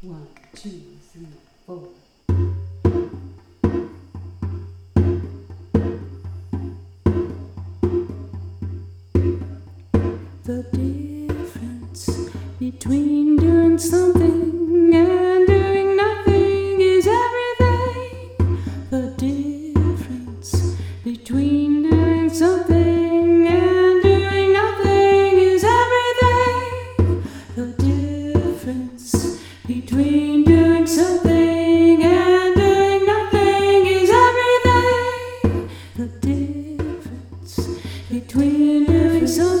One, two, three, four. The difference between doing something and doing nothing is everything. The difference between doing something and doing nothing is everything. The difference between doing something and doing nothing is everything. The difference between doing something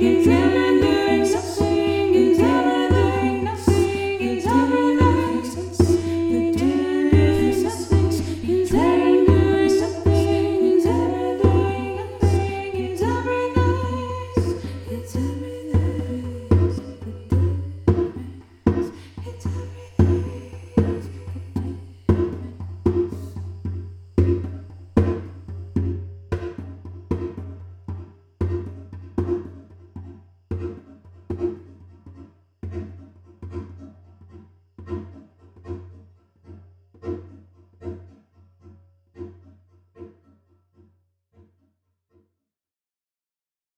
something. And